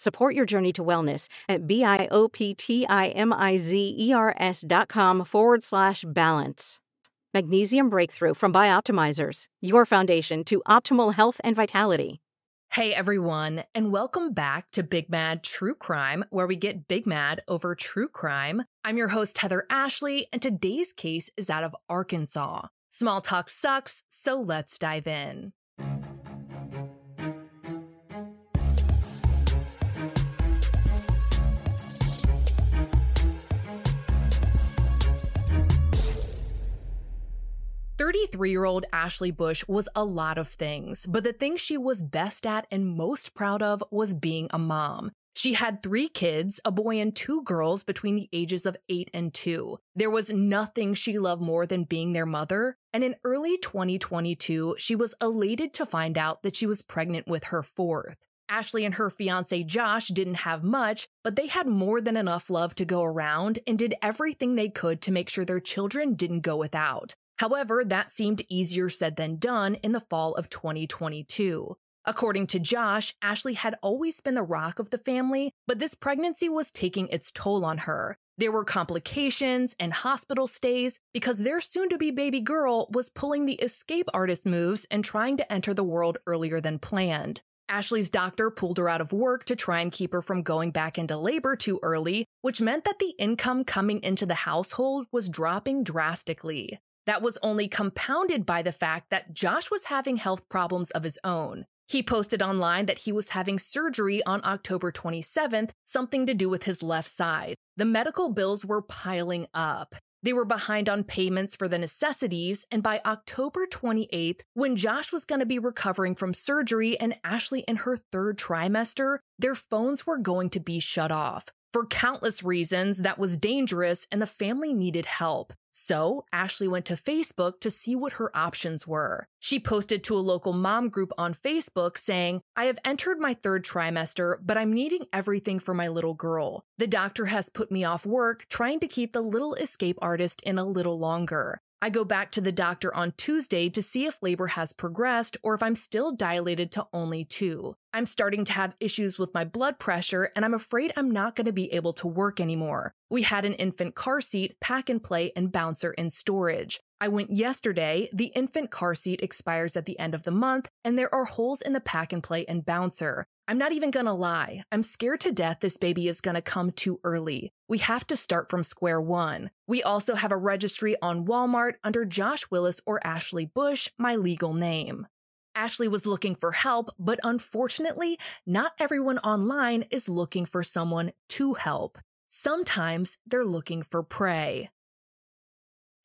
Support your journey to wellness at B-I-O-P-T-I-M-I-Z-E-R-S dot com forward slash balance. Magnesium Breakthrough from Bioptimizers, your foundation to optimal health and vitality. Hey everyone, and welcome back to Big Mad True Crime, where we get big mad over true crime. I'm your host, Heather Ashley, and today's case is out of Arkansas. Small talk sucks, so let's dive in. 33 year old Ashley Bush was a lot of things, but the thing she was best at and most proud of was being a mom. She had three kids, a boy and two girls between the ages of eight and two. There was nothing she loved more than being their mother. And in early 2022, she was elated to find out that she was pregnant with her fourth. Ashley and her fiance Josh didn't have much, but they had more than enough love to go around and did everything they could to make sure their children didn't go without. However, that seemed easier said than done in the fall of 2022. According to Josh, Ashley had always been the rock of the family, but this pregnancy was taking its toll on her. There were complications and hospital stays because their soon to be baby girl was pulling the escape artist moves and trying to enter the world earlier than planned. Ashley's doctor pulled her out of work to try and keep her from going back into labor too early, which meant that the income coming into the household was dropping drastically. That was only compounded by the fact that Josh was having health problems of his own. He posted online that he was having surgery on October 27th, something to do with his left side. The medical bills were piling up. They were behind on payments for the necessities, and by October 28th, when Josh was going to be recovering from surgery and Ashley in her third trimester, their phones were going to be shut off. For countless reasons, that was dangerous and the family needed help. So, Ashley went to Facebook to see what her options were. She posted to a local mom group on Facebook saying, I have entered my third trimester, but I'm needing everything for my little girl. The doctor has put me off work trying to keep the little escape artist in a little longer. I go back to the doctor on Tuesday to see if labor has progressed or if I'm still dilated to only two. I'm starting to have issues with my blood pressure and I'm afraid I'm not going to be able to work anymore. We had an infant car seat, pack and play, and bouncer in storage. I went yesterday. The infant car seat expires at the end of the month, and there are holes in the pack and play and bouncer. I'm not even gonna lie, I'm scared to death this baby is gonna come too early. We have to start from square one. We also have a registry on Walmart under Josh Willis or Ashley Bush, my legal name. Ashley was looking for help, but unfortunately, not everyone online is looking for someone to help. Sometimes they're looking for prey.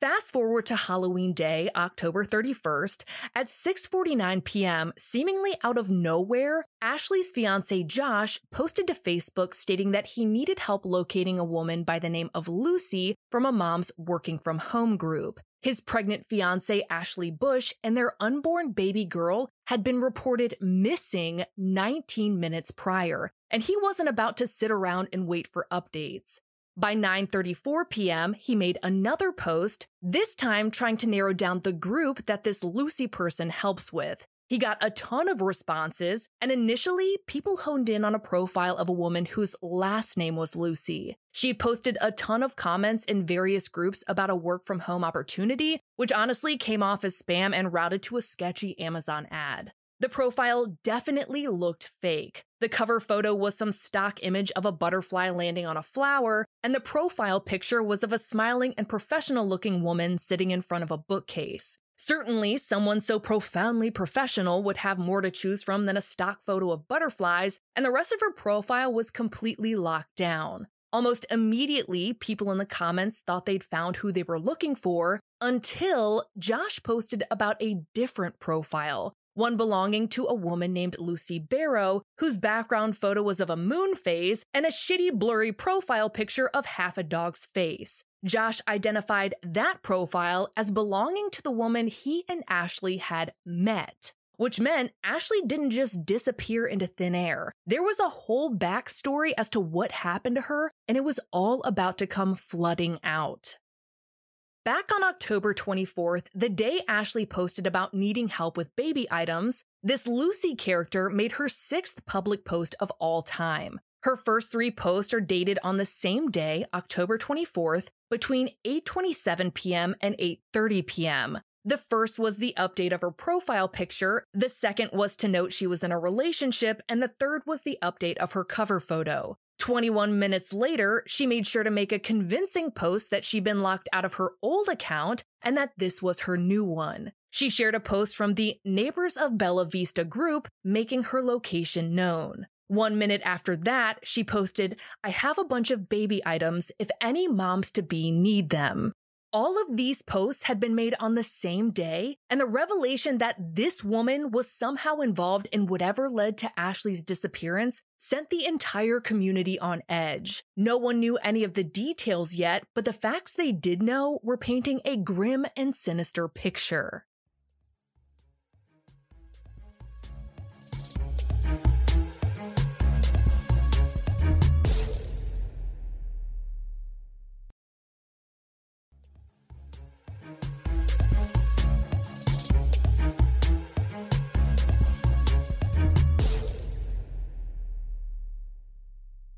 Fast forward to Halloween Day, October 31st, at 6:49 p.m., seemingly out of nowhere, Ashley's fiance Josh posted to Facebook stating that he needed help locating a woman by the name of Lucy from a mom's working from home group. His pregnant fiance Ashley Bush and their unborn baby girl had been reported missing 19 minutes prior, and he wasn't about to sit around and wait for updates. By 9:34 p.m., he made another post, this time trying to narrow down the group that this Lucy person helps with. He got a ton of responses, and initially, people honed in on a profile of a woman whose last name was Lucy. She posted a ton of comments in various groups about a work from home opportunity, which honestly came off as spam and routed to a sketchy Amazon ad. The profile definitely looked fake. The cover photo was some stock image of a butterfly landing on a flower, and the profile picture was of a smiling and professional looking woman sitting in front of a bookcase. Certainly, someone so profoundly professional would have more to choose from than a stock photo of butterflies, and the rest of her profile was completely locked down. Almost immediately, people in the comments thought they'd found who they were looking for until Josh posted about a different profile, one belonging to a woman named Lucy Barrow, whose background photo was of a moon phase and a shitty, blurry profile picture of half a dog's face. Josh identified that profile as belonging to the woman he and Ashley had met. Which meant Ashley didn't just disappear into thin air. There was a whole backstory as to what happened to her, and it was all about to come flooding out. Back on October 24th, the day Ashley posted about needing help with baby items, this Lucy character made her sixth public post of all time. Her first three posts are dated on the same day, October 24th, between 8:27 p.m. and 8:30 p.m. The first was the update of her profile picture, the second was to note she was in a relationship, and the third was the update of her cover photo. 21 minutes later, she made sure to make a convincing post that she'd been locked out of her old account and that this was her new one. She shared a post from the Neighbors of Bella Vista group making her location known. One minute after that, she posted, I have a bunch of baby items if any moms to be need them. All of these posts had been made on the same day, and the revelation that this woman was somehow involved in whatever led to Ashley's disappearance sent the entire community on edge. No one knew any of the details yet, but the facts they did know were painting a grim and sinister picture.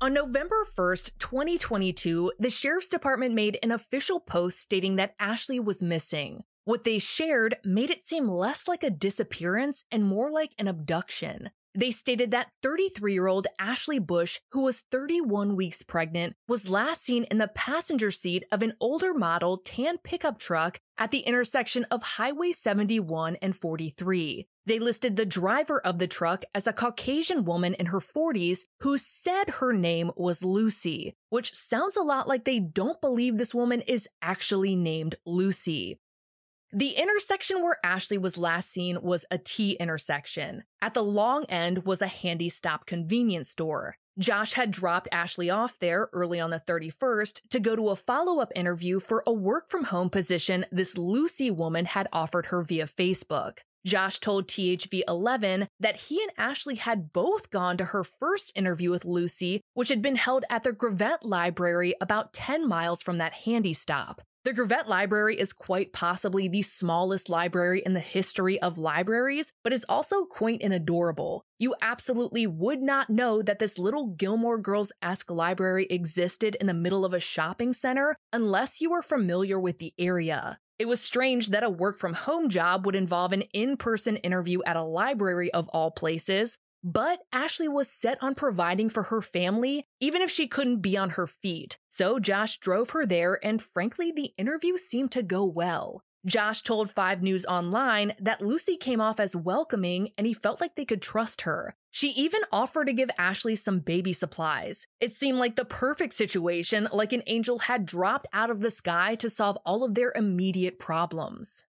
On November 1st, 2022, the Sheriff's Department made an official post stating that Ashley was missing. What they shared made it seem less like a disappearance and more like an abduction. They stated that 33 year old Ashley Bush, who was 31 weeks pregnant, was last seen in the passenger seat of an older model tan pickup truck at the intersection of Highway 71 and 43. They listed the driver of the truck as a Caucasian woman in her 40s who said her name was Lucy, which sounds a lot like they don't believe this woman is actually named Lucy. The intersection where Ashley was last seen was a T intersection. At the long end was a handy stop convenience store. Josh had dropped Ashley off there early on the 31st to go to a follow up interview for a work from home position this Lucy woman had offered her via Facebook. Josh told THV 11 that he and Ashley had both gone to her first interview with Lucy, which had been held at the Gravette Library about 10 miles from that handy stop. The Gravette Library is quite possibly the smallest library in the history of libraries, but is also quaint and adorable. You absolutely would not know that this little Gilmore Girls esque library existed in the middle of a shopping center unless you were familiar with the area. It was strange that a work from home job would involve an in person interview at a library of all places, but Ashley was set on providing for her family, even if she couldn't be on her feet. So Josh drove her there, and frankly, the interview seemed to go well. Josh told 5 News Online that Lucy came off as welcoming and he felt like they could trust her. She even offered to give Ashley some baby supplies. It seemed like the perfect situation, like an angel had dropped out of the sky to solve all of their immediate problems.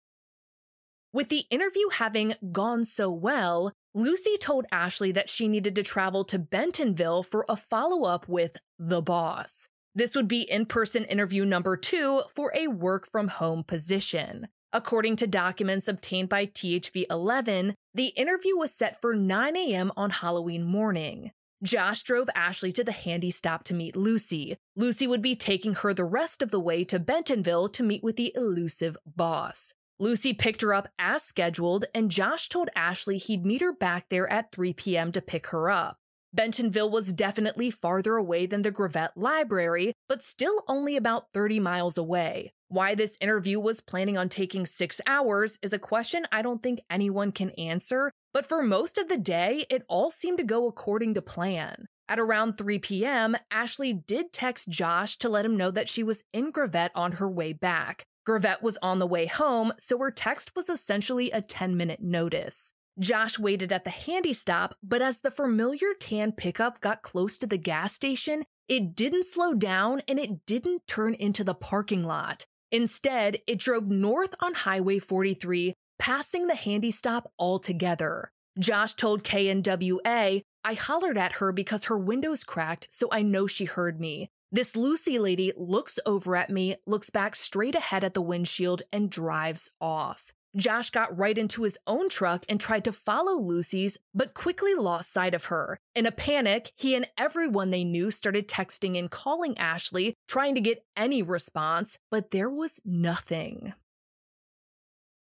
With the interview having gone so well, Lucy told Ashley that she needed to travel to Bentonville for a follow up with the boss. This would be in person interview number two for a work from home position. According to documents obtained by THV 11, the interview was set for 9 a.m. on Halloween morning. Josh drove Ashley to the handy stop to meet Lucy. Lucy would be taking her the rest of the way to Bentonville to meet with the elusive boss. Lucy picked her up as scheduled, and Josh told Ashley he'd meet her back there at 3 p.m. to pick her up. Bentonville was definitely farther away than the Gravette Library, but still only about 30 miles away. Why this interview was planning on taking six hours is a question I don't think anyone can answer, but for most of the day, it all seemed to go according to plan. At around 3 p.m., Ashley did text Josh to let him know that she was in Gravette on her way back. Gravette was on the way home, so her text was essentially a 10 minute notice. Josh waited at the handy stop, but as the familiar tan pickup got close to the gas station, it didn't slow down and it didn't turn into the parking lot. Instead, it drove north on Highway 43, passing the handy stop altogether. Josh told KNWA, I hollered at her because her windows cracked, so I know she heard me. This Lucy lady looks over at me, looks back straight ahead at the windshield, and drives off. Josh got right into his own truck and tried to follow Lucy's, but quickly lost sight of her. In a panic, he and everyone they knew started texting and calling Ashley, trying to get any response, but there was nothing.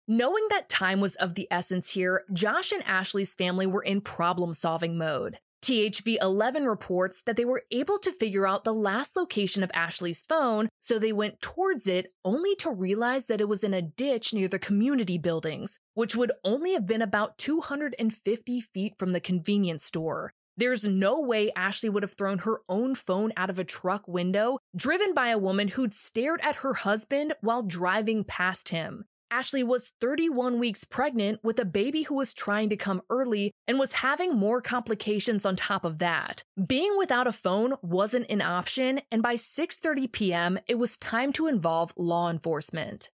Knowing that time was of the essence here, Josh and Ashley's family were in problem solving mode. THV 11 reports that they were able to figure out the last location of Ashley's phone, so they went towards it only to realize that it was in a ditch near the community buildings, which would only have been about 250 feet from the convenience store. There's no way Ashley would have thrown her own phone out of a truck window, driven by a woman who'd stared at her husband while driving past him. Ashley was 31 weeks pregnant with a baby who was trying to come early and was having more complications on top of that. Being without a phone wasn't an option, and by 6:30 p.m., it was time to involve law enforcement.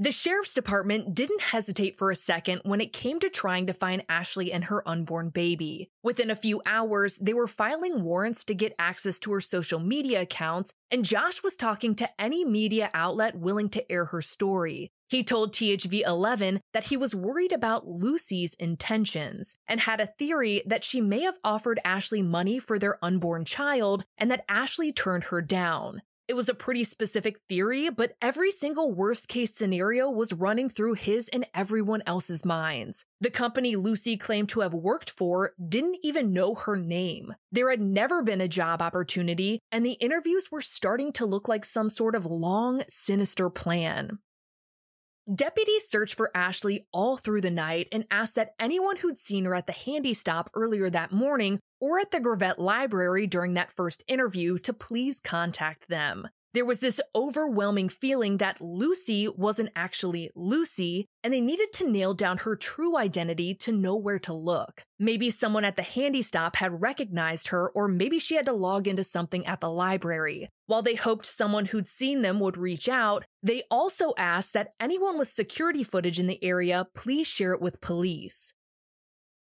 The sheriff's department didn't hesitate for a second when it came to trying to find Ashley and her unborn baby. Within a few hours, they were filing warrants to get access to her social media accounts, and Josh was talking to any media outlet willing to air her story. He told THV 11 that he was worried about Lucy's intentions and had a theory that she may have offered Ashley money for their unborn child and that Ashley turned her down. It was a pretty specific theory, but every single worst case scenario was running through his and everyone else's minds. The company Lucy claimed to have worked for didn't even know her name. There had never been a job opportunity, and the interviews were starting to look like some sort of long, sinister plan. Deputies searched for Ashley all through the night and asked that anyone who'd seen her at the handy stop earlier that morning or at the Gravette Library during that first interview to please contact them. There was this overwhelming feeling that Lucy wasn't actually Lucy, and they needed to nail down her true identity to know where to look. Maybe someone at the handy stop had recognized her, or maybe she had to log into something at the library. While they hoped someone who'd seen them would reach out, they also asked that anyone with security footage in the area please share it with police.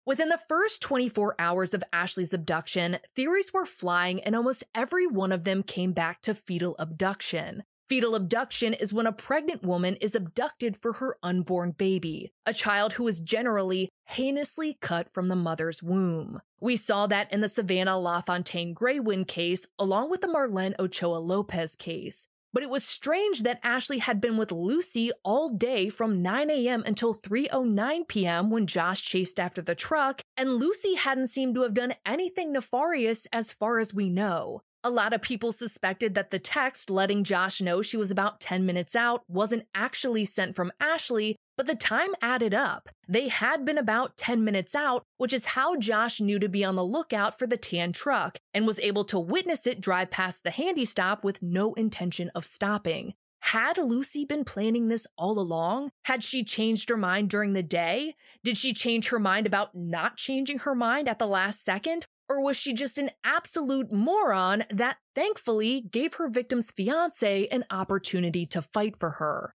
Within the first 24 hours of Ashley's abduction, theories were flying and almost every one of them came back to fetal abduction. Fetal abduction is when a pregnant woman is abducted for her unborn baby, a child who is generally heinously cut from the mother's womb. We saw that in the Savannah LaFontaine Greywind case, along with the Marlene Ochoa Lopez case. But it was strange that Ashley had been with Lucy all day from 9 a.m. until 3:09 p.m. when Josh chased after the truck, and Lucy hadn't seemed to have done anything nefarious as far as we know. A lot of people suspected that the text letting Josh know she was about 10 minutes out wasn't actually sent from Ashley, but the time added up. They had been about 10 minutes out, which is how Josh knew to be on the lookout for the tan truck and was able to witness it drive past the handy stop with no intention of stopping. Had Lucy been planning this all along? Had she changed her mind during the day? Did she change her mind about not changing her mind at the last second? Or was she just an absolute moron that thankfully gave her victim's fiance an opportunity to fight for her?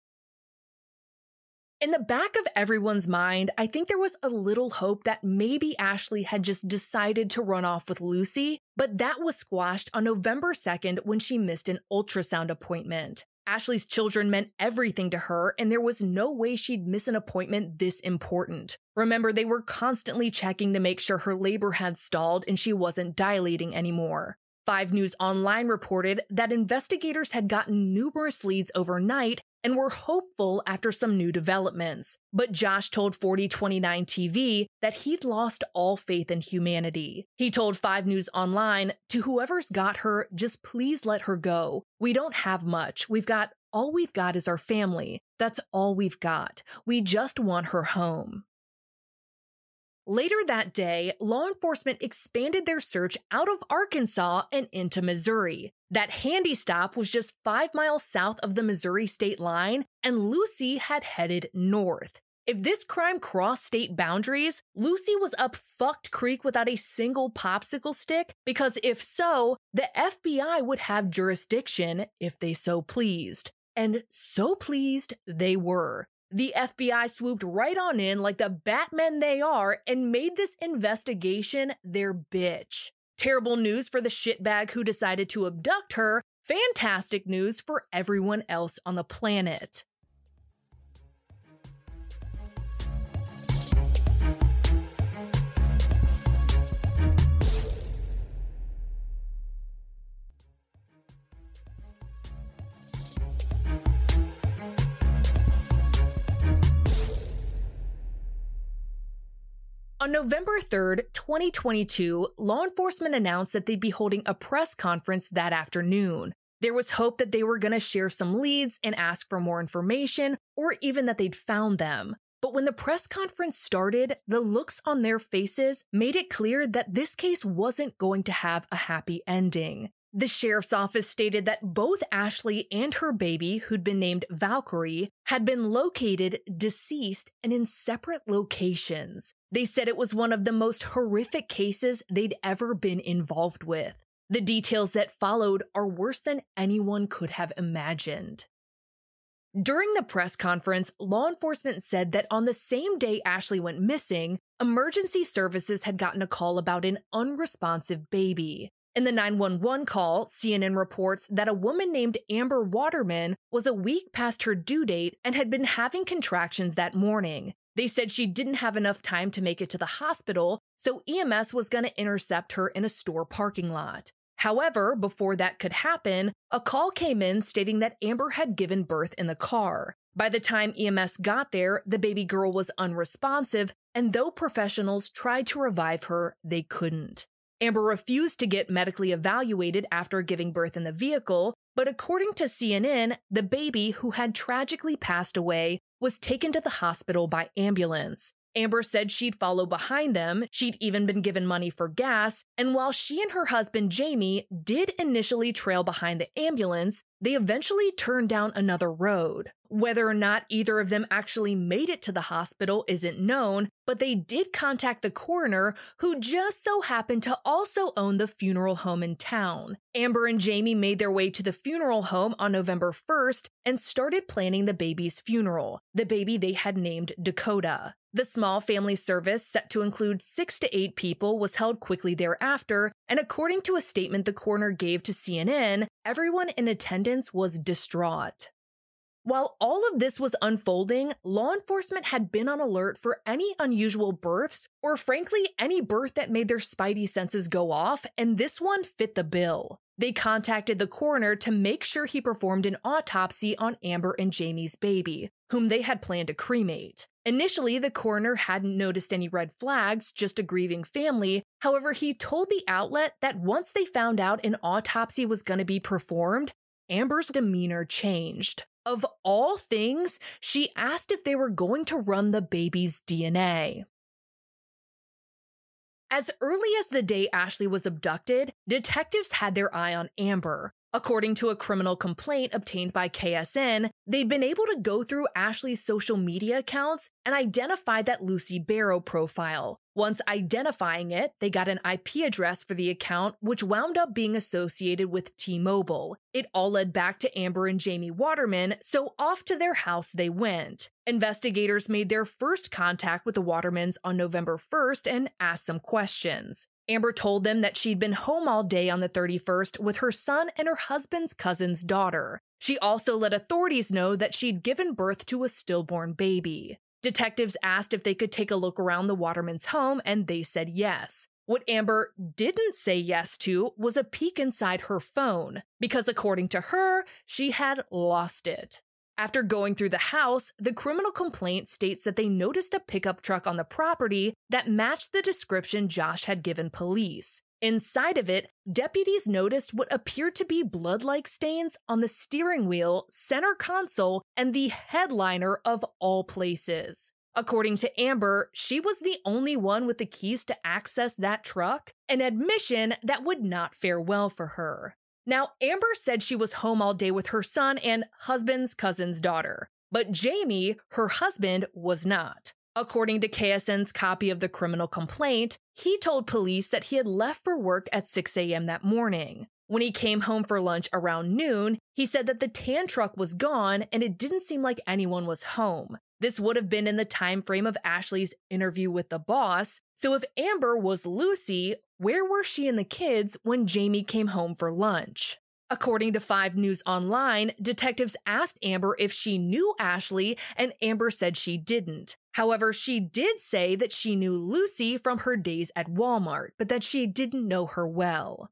In the back of everyone's mind, I think there was a little hope that maybe Ashley had just decided to run off with Lucy, but that was squashed on November 2nd when she missed an ultrasound appointment. Ashley's children meant everything to her, and there was no way she'd miss an appointment this important. Remember, they were constantly checking to make sure her labor had stalled and she wasn't dilating anymore. Five News Online reported that investigators had gotten numerous leads overnight and were hopeful after some new developments. But Josh told 4029 TV that he'd lost all faith in humanity. He told 5 News Online, to whoever's got her, just please let her go. We don't have much. We've got all we've got is our family. That's all we've got. We just want her home. Later that day, law enforcement expanded their search out of Arkansas and into Missouri. That handy stop was just five miles south of the Missouri state line, and Lucy had headed north. If this crime crossed state boundaries, Lucy was up fucked creek without a single popsicle stick, because if so, the FBI would have jurisdiction if they so pleased. And so pleased they were. The FBI swooped right on in like the Batmen they are and made this investigation their bitch. Terrible news for the shitbag who decided to abduct her, fantastic news for everyone else on the planet. On November 3rd, 2022, law enforcement announced that they'd be holding a press conference that afternoon. There was hope that they were going to share some leads and ask for more information, or even that they'd found them. But when the press conference started, the looks on their faces made it clear that this case wasn't going to have a happy ending. The sheriff's office stated that both Ashley and her baby, who'd been named Valkyrie, had been located deceased and in separate locations. They said it was one of the most horrific cases they'd ever been involved with. The details that followed are worse than anyone could have imagined. During the press conference, law enforcement said that on the same day Ashley went missing, emergency services had gotten a call about an unresponsive baby. In the 911 call, CNN reports that a woman named Amber Waterman was a week past her due date and had been having contractions that morning. They said she didn't have enough time to make it to the hospital, so EMS was going to intercept her in a store parking lot. However, before that could happen, a call came in stating that Amber had given birth in the car. By the time EMS got there, the baby girl was unresponsive, and though professionals tried to revive her, they couldn't. Amber refused to get medically evaluated after giving birth in the vehicle, but according to CNN, the baby, who had tragically passed away, was taken to the hospital by ambulance. Amber said she'd follow behind them, she'd even been given money for gas, and while she and her husband Jamie did initially trail behind the ambulance, they eventually turned down another road. Whether or not either of them actually made it to the hospital isn't known, but they did contact the coroner, who just so happened to also own the funeral home in town. Amber and Jamie made their way to the funeral home on November 1st and started planning the baby's funeral, the baby they had named Dakota. The small family service, set to include six to eight people, was held quickly thereafter, and according to a statement the coroner gave to CNN, everyone in attendance was distraught. While all of this was unfolding, law enforcement had been on alert for any unusual births, or frankly, any birth that made their spidey senses go off, and this one fit the bill. They contacted the coroner to make sure he performed an autopsy on Amber and Jamie's baby, whom they had planned to cremate. Initially, the coroner hadn't noticed any red flags, just a grieving family. However, he told the outlet that once they found out an autopsy was going to be performed, Amber's demeanor changed. Of all things, she asked if they were going to run the baby's DNA. As early as the day Ashley was abducted, detectives had their eye on Amber. According to a criminal complaint obtained by KSN, they'd been able to go through Ashley's social media accounts and identify that Lucy Barrow profile. Once identifying it, they got an IP address for the account, which wound up being associated with T Mobile. It all led back to Amber and Jamie Waterman, so off to their house they went. Investigators made their first contact with the Watermans on November 1st and asked some questions. Amber told them that she'd been home all day on the 31st with her son and her husband's cousin's daughter. She also let authorities know that she'd given birth to a stillborn baby. Detectives asked if they could take a look around the Waterman's home, and they said yes. What Amber didn't say yes to was a peek inside her phone, because according to her, she had lost it. After going through the house, the criminal complaint states that they noticed a pickup truck on the property that matched the description Josh had given police. Inside of it, deputies noticed what appeared to be blood like stains on the steering wheel, center console, and the headliner of all places. According to Amber, she was the only one with the keys to access that truck, an admission that would not fare well for her. Now, Amber said she was home all day with her son and husband's cousin's daughter, but Jamie, her husband, was not. According to KSN's copy of the criminal complaint, he told police that he had left for work at 6 a.m. that morning. When he came home for lunch around noon, he said that the tan truck was gone and it didn't seem like anyone was home. This would have been in the time frame of Ashley's interview with the boss. So if Amber was Lucy, where were she and the kids when Jamie came home for lunch? According to 5 News Online, detectives asked Amber if she knew Ashley, and Amber said she didn't. However, she did say that she knew Lucy from her days at Walmart, but that she didn't know her well.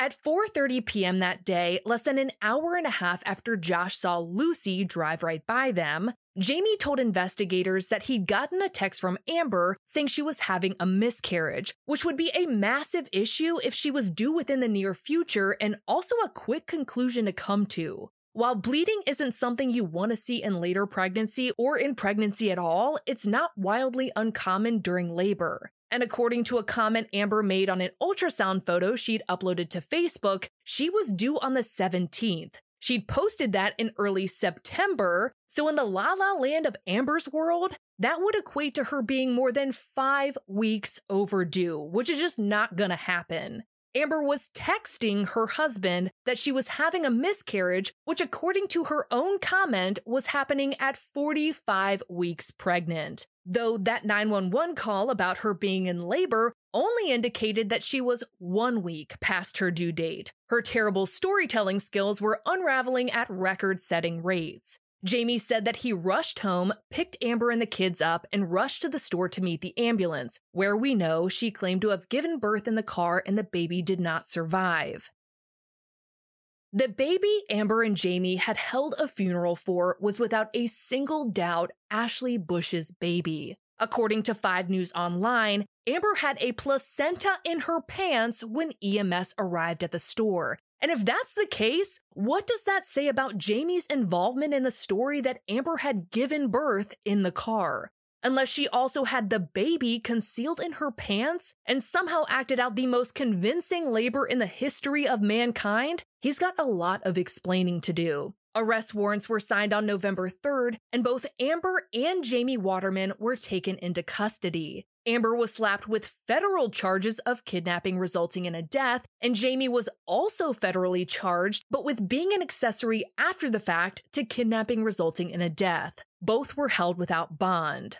At 4:30 p.m. that day, less than an hour and a half after Josh saw Lucy drive right by them, Jamie told investigators that he'd gotten a text from Amber saying she was having a miscarriage, which would be a massive issue if she was due within the near future and also a quick conclusion to come to. While bleeding isn't something you want to see in later pregnancy or in pregnancy at all, it's not wildly uncommon during labor. And according to a comment Amber made on an ultrasound photo she'd uploaded to Facebook, she was due on the 17th. She'd posted that in early September, so in the la la land of Amber's world, that would equate to her being more than five weeks overdue, which is just not gonna happen. Amber was texting her husband that she was having a miscarriage, which, according to her own comment, was happening at 45 weeks pregnant. Though that 911 call about her being in labor only indicated that she was one week past her due date. Her terrible storytelling skills were unraveling at record setting rates. Jamie said that he rushed home, picked Amber and the kids up, and rushed to the store to meet the ambulance, where we know she claimed to have given birth in the car and the baby did not survive. The baby Amber and Jamie had held a funeral for was without a single doubt Ashley Bush's baby. According to 5 News Online, Amber had a placenta in her pants when EMS arrived at the store, and if that's the case, what does that say about Jamie's involvement in the story that Amber had given birth in the car? Unless she also had the baby concealed in her pants and somehow acted out the most convincing labor in the history of mankind, he's got a lot of explaining to do. Arrest warrants were signed on November 3rd, and both Amber and Jamie Waterman were taken into custody. Amber was slapped with federal charges of kidnapping resulting in a death, and Jamie was also federally charged, but with being an accessory after the fact to kidnapping resulting in a death. Both were held without bond.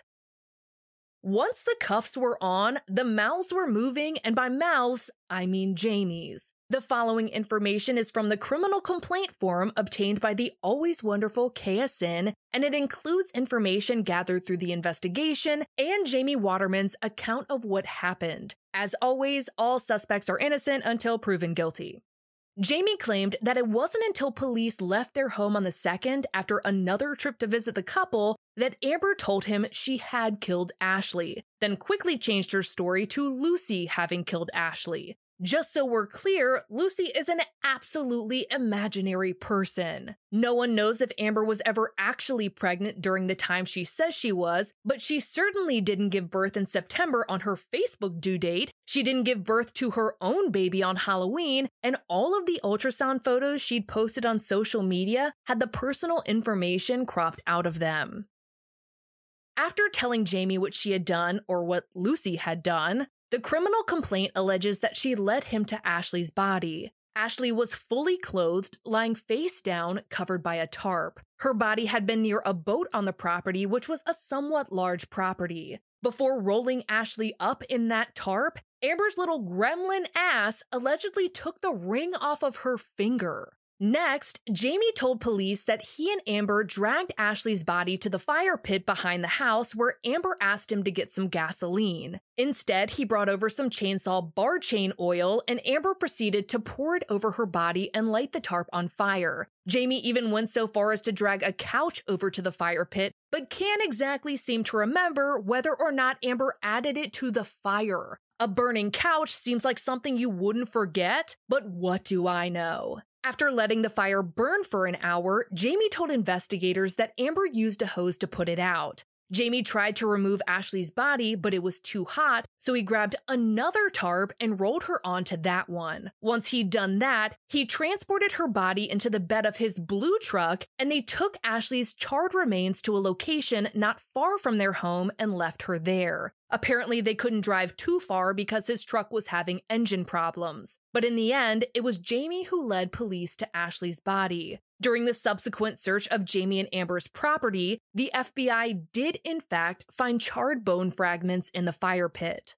Once the cuffs were on, the mouths were moving, and by mouths, I mean Jamie's. The following information is from the criminal complaint form obtained by the always wonderful KSN, and it includes information gathered through the investigation and Jamie Waterman's account of what happened. As always, all suspects are innocent until proven guilty. Jamie claimed that it wasn't until police left their home on the second after another trip to visit the couple that Amber told him she had killed Ashley, then quickly changed her story to Lucy having killed Ashley. Just so we're clear, Lucy is an absolutely imaginary person. No one knows if Amber was ever actually pregnant during the time she says she was, but she certainly didn't give birth in September on her Facebook due date. She didn't give birth to her own baby on Halloween, and all of the ultrasound photos she'd posted on social media had the personal information cropped out of them. After telling Jamie what she had done, or what Lucy had done, the criminal complaint alleges that she led him to Ashley's body. Ashley was fully clothed, lying face down, covered by a tarp. Her body had been near a boat on the property, which was a somewhat large property. Before rolling Ashley up in that tarp, Amber's little gremlin ass allegedly took the ring off of her finger. Next, Jamie told police that he and Amber dragged Ashley's body to the fire pit behind the house where Amber asked him to get some gasoline. Instead, he brought over some chainsaw bar chain oil and Amber proceeded to pour it over her body and light the tarp on fire. Jamie even went so far as to drag a couch over to the fire pit, but can't exactly seem to remember whether or not Amber added it to the fire. A burning couch seems like something you wouldn't forget, but what do I know? After letting the fire burn for an hour, Jamie told investigators that Amber used a hose to put it out. Jamie tried to remove Ashley's body, but it was too hot, so he grabbed another tarp and rolled her onto that one. Once he'd done that, he transported her body into the bed of his blue truck and they took Ashley's charred remains to a location not far from their home and left her there. Apparently, they couldn't drive too far because his truck was having engine problems. But in the end, it was Jamie who led police to Ashley's body. During the subsequent search of Jamie and Amber's property, the FBI did in fact find charred bone fragments in the fire pit.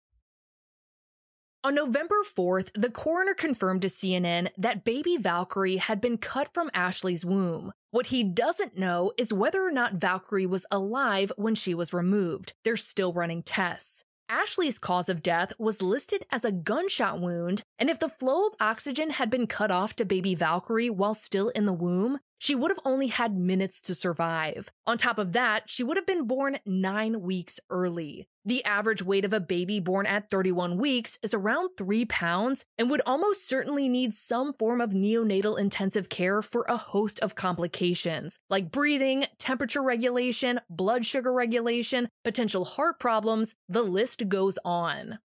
On November 4th, the coroner confirmed to CNN that baby Valkyrie had been cut from Ashley's womb. What he doesn't know is whether or not Valkyrie was alive when she was removed. They're still running tests. Ashley's cause of death was listed as a gunshot wound, and if the flow of oxygen had been cut off to baby Valkyrie while still in the womb, she would have only had minutes to survive. On top of that, she would have been born nine weeks early. The average weight of a baby born at 31 weeks is around 3 pounds and would almost certainly need some form of neonatal intensive care for a host of complications, like breathing, temperature regulation, blood sugar regulation, potential heart problems, the list goes on.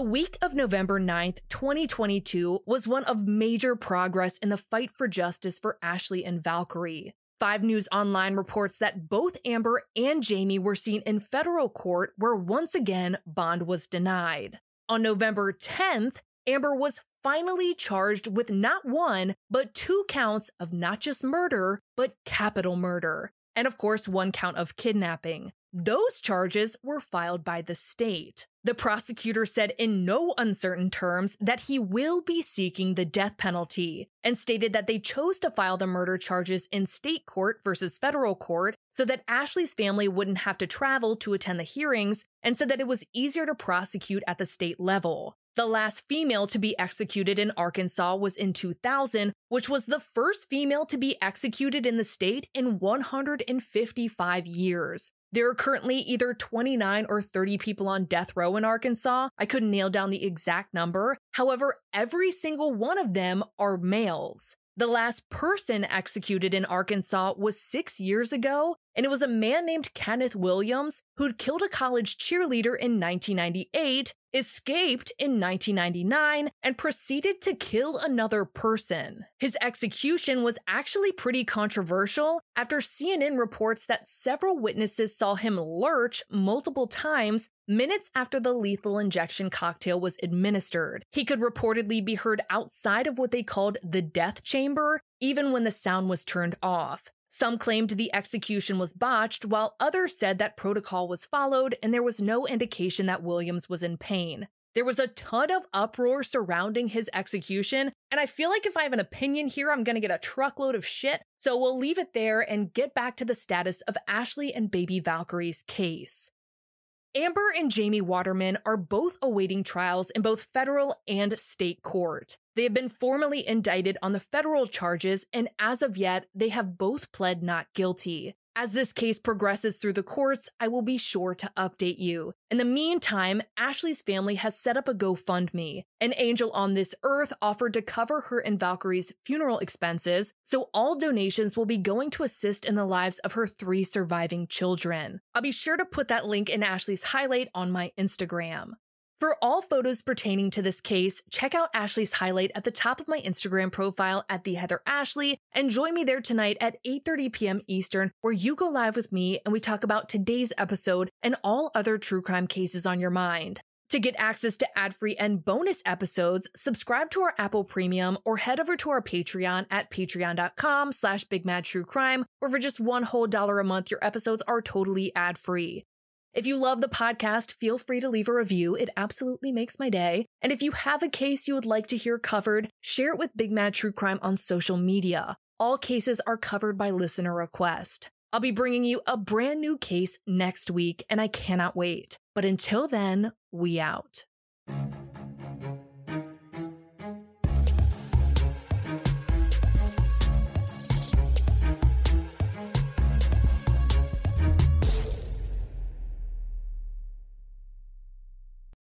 The week of November 9th, 2022 was one of major progress in the fight for justice for Ashley and Valkyrie. 5 News Online reports that both Amber and Jamie were seen in federal court where once again bond was denied. On November 10th, Amber was finally charged with not one, but two counts of not just murder, but capital murder. And of course, one count of kidnapping. Those charges were filed by the state. The prosecutor said in no uncertain terms that he will be seeking the death penalty and stated that they chose to file the murder charges in state court versus federal court so that Ashley's family wouldn't have to travel to attend the hearings and said that it was easier to prosecute at the state level. The last female to be executed in Arkansas was in 2000, which was the first female to be executed in the state in 155 years. There are currently either 29 or 30 people on death row in Arkansas. I couldn't nail down the exact number. However, every single one of them are males. The last person executed in Arkansas was six years ago, and it was a man named Kenneth Williams who'd killed a college cheerleader in 1998, escaped in 1999, and proceeded to kill another person. His execution was actually pretty controversial after CNN reports that several witnesses saw him lurch multiple times minutes after the lethal injection cocktail was administered. He could reportedly be heard outside of what they called the death chamber, even when the sound was turned off. Some claimed the execution was botched, while others said that protocol was followed and there was no indication that Williams was in pain. There was a ton of uproar surrounding his execution, and I feel like if I have an opinion here, I'm gonna get a truckload of shit, so we'll leave it there and get back to the status of Ashley and baby Valkyrie's case. Amber and Jamie Waterman are both awaiting trials in both federal and state court. They have been formally indicted on the federal charges, and as of yet, they have both pled not guilty. As this case progresses through the courts, I will be sure to update you. In the meantime, Ashley's family has set up a GoFundMe. An angel on this earth offered to cover her and Valkyrie's funeral expenses, so all donations will be going to assist in the lives of her three surviving children. I'll be sure to put that link in Ashley's highlight on my Instagram. For all photos pertaining to this case, check out Ashley's highlight at the top of my Instagram profile at the Heather Ashley and join me there tonight at 8:30 p.m. Eastern where you go live with me and we talk about today's episode and all other true crime cases on your mind. To get access to ad-free and bonus episodes, subscribe to our Apple Premium or head over to our Patreon at patreon.com slash bigmadtruecrime, where for just one whole dollar a month, your episodes are totally ad-free. If you love the podcast, feel free to leave a review. It absolutely makes my day. And if you have a case you would like to hear covered, share it with Big Mad True Crime on social media. All cases are covered by listener request. I'll be bringing you a brand new case next week, and I cannot wait. But until then, we out.